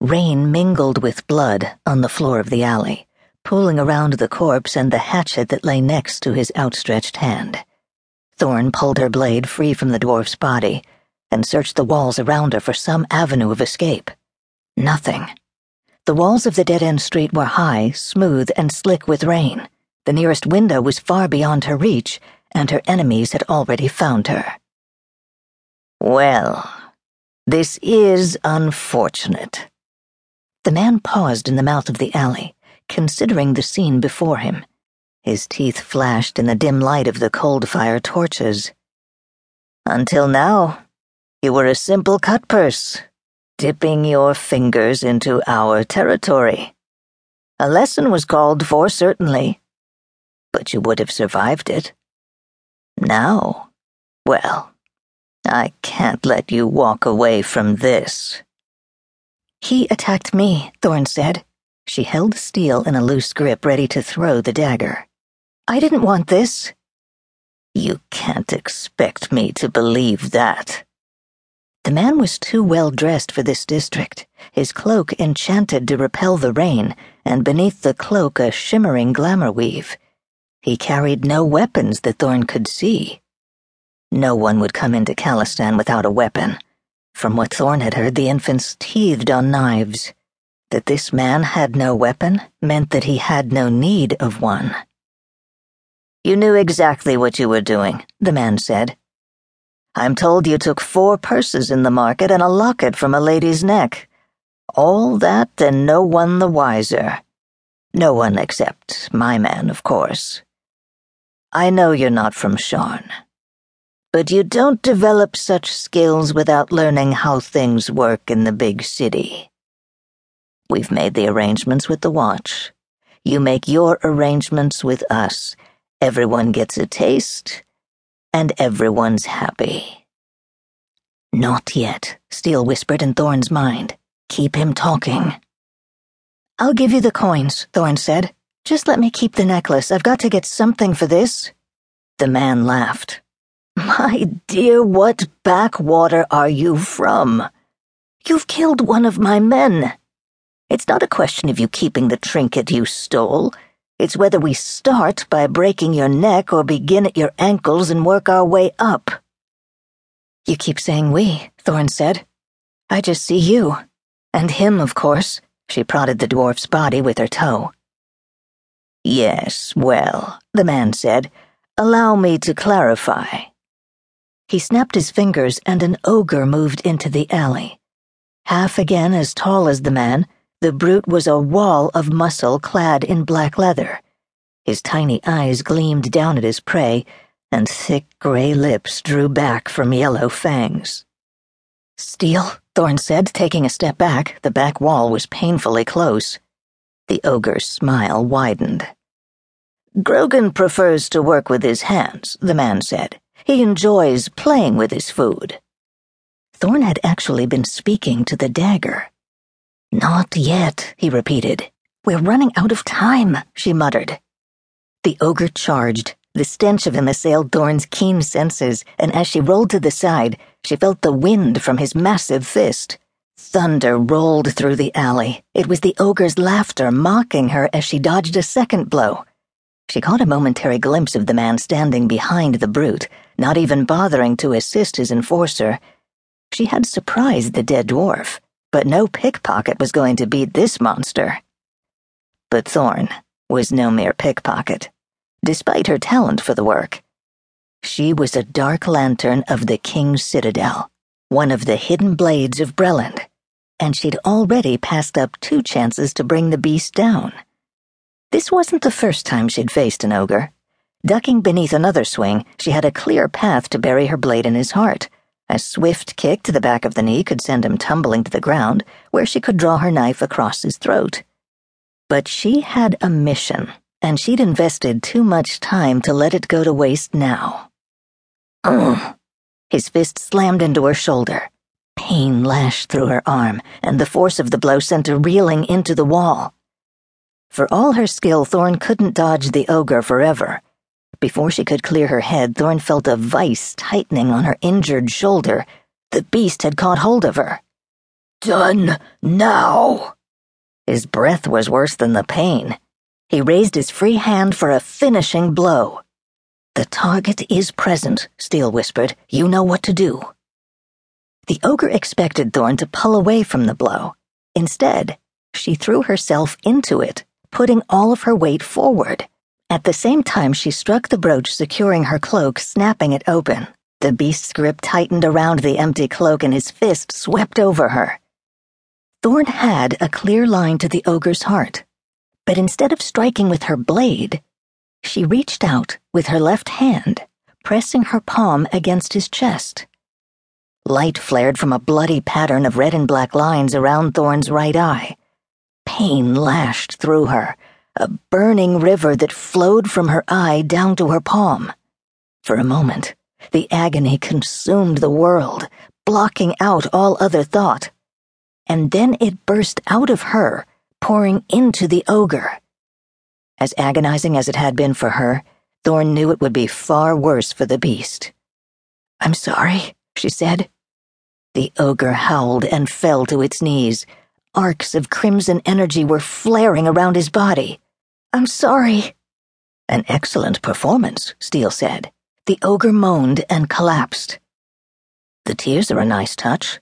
Rain mingled with blood on the floor of the alley, pooling around the corpse and the hatchet that lay next to his outstretched hand. Thorn pulled her blade free from the dwarf's body and searched the walls around her for some avenue of escape. Nothing. The walls of the dead end street were high, smooth, and slick with rain. The nearest window was far beyond her reach, and her enemies had already found her. Well, this is unfortunate. The man paused in the mouth of the alley, considering the scene before him. His teeth flashed in the dim light of the cold fire torches. Until now, you were a simple cutpurse, dipping your fingers into our territory. A lesson was called for, certainly, but you would have survived it. Now, well, I can't let you walk away from this. He attacked me, Thorn said. She held steel in a loose grip, ready to throw the dagger. I didn't want this. You can't expect me to believe that. The man was too well dressed for this district, his cloak enchanted to repel the rain, and beneath the cloak a shimmering glamerweave. He carried no weapons that Thorn could see. No one would come into Callestan without a weapon. From what Thorn had heard, the infants teethed on knives. That this man had no weapon meant that he had no need of one. You knew exactly what you were doing, the man said. I'm told you took four purses in the market and a locket from a lady's neck. All that and no one the wiser. No one except my man, of course. I know you're not from Sharn. But you don't develop such skills without learning how things work in the big city. We've made the arrangements with the watch. You make your arrangements with us. Everyone gets a taste, and everyone's happy. Not yet, Steel whispered in Thorn's mind. Keep him talking. I'll give you the coins, Thorn said. Just let me keep the necklace. I've got to get something for this. The man laughed. My dear, what backwater are you from? You've killed one of my men. It's not a question of you keeping the trinket you stole. It's whether we start by breaking your neck or begin at your ankles and work our way up. You keep saying we, Thorn said. I just see you. And him, of course. She prodded the dwarf's body with her toe. Yes, well, the man said. Allow me to clarify. He snapped his fingers and an ogre moved into the alley. Half again as tall as the man, the brute was a wall of muscle clad in black leather. His tiny eyes gleamed down at his prey, and thick gray lips drew back from yellow fangs. Steel, Thorn said, taking a step back. The back wall was painfully close. The ogre's smile widened. Grogan prefers to work with his hands, the man said. He enjoys playing with his food. Thorn had actually been speaking to the dagger. Not yet, he repeated. We're running out of time, she muttered. The ogre charged. The stench of him assailed Thorn's keen senses, and as she rolled to the side, she felt the wind from his massive fist. Thunder rolled through the alley. It was the ogre's laughter mocking her as she dodged a second blow. She caught a momentary glimpse of the man standing behind the brute, not even bothering to assist his enforcer. She had surprised the dead dwarf but no pickpocket was going to beat this monster. But Thorn was no mere pickpocket, despite her talent for the work. She was a dark lantern of the King's Citadel, one of the hidden blades of Breland, and she'd already passed up two chances to bring the beast down. This wasn't the first time she'd faced an ogre. Ducking beneath another swing, she had a clear path to bury her blade in his heart a swift kick to the back of the knee could send him tumbling to the ground, where she could draw her knife across his throat. But she had a mission, and she'd invested too much time to let it go to waste now. Ugh. His fist slammed into her shoulder. Pain lashed through her arm, and the force of the blow sent her reeling into the wall. For all her skill, Thorn couldn't dodge the ogre forever before she could clear her head, Thorn felt a vice tightening on her injured shoulder. The beast had caught hold of her. Done now. His breath was worse than the pain. He raised his free hand for a finishing blow. The target is present, Steel whispered. You know what to do. The ogre expected Thorn to pull away from the blow. Instead, she threw herself into it, putting all of her weight forward. At the same time, she struck the brooch securing her cloak, snapping it open. The beast's grip tightened around the empty cloak and his fist swept over her. Thorn had a clear line to the ogre's heart, but instead of striking with her blade, she reached out with her left hand, pressing her palm against his chest. Light flared from a bloody pattern of red and black lines around Thorn's right eye. Pain lashed through her, a burning river that flowed from her eye down to her palm. For a moment, the agony consumed the world, blocking out all other thought and then it burst out of her, pouring into the ogre. As agonizing as it had been for her, Thorn knew it would be far worse for the beast. I'm sorry, she said. The ogre howled and fell to its knees. Arcs of crimson energy were flaring around his body. I'm sorry. An excellent performance, Steel said. The ogre moaned and collapsed. The tears are a nice touch,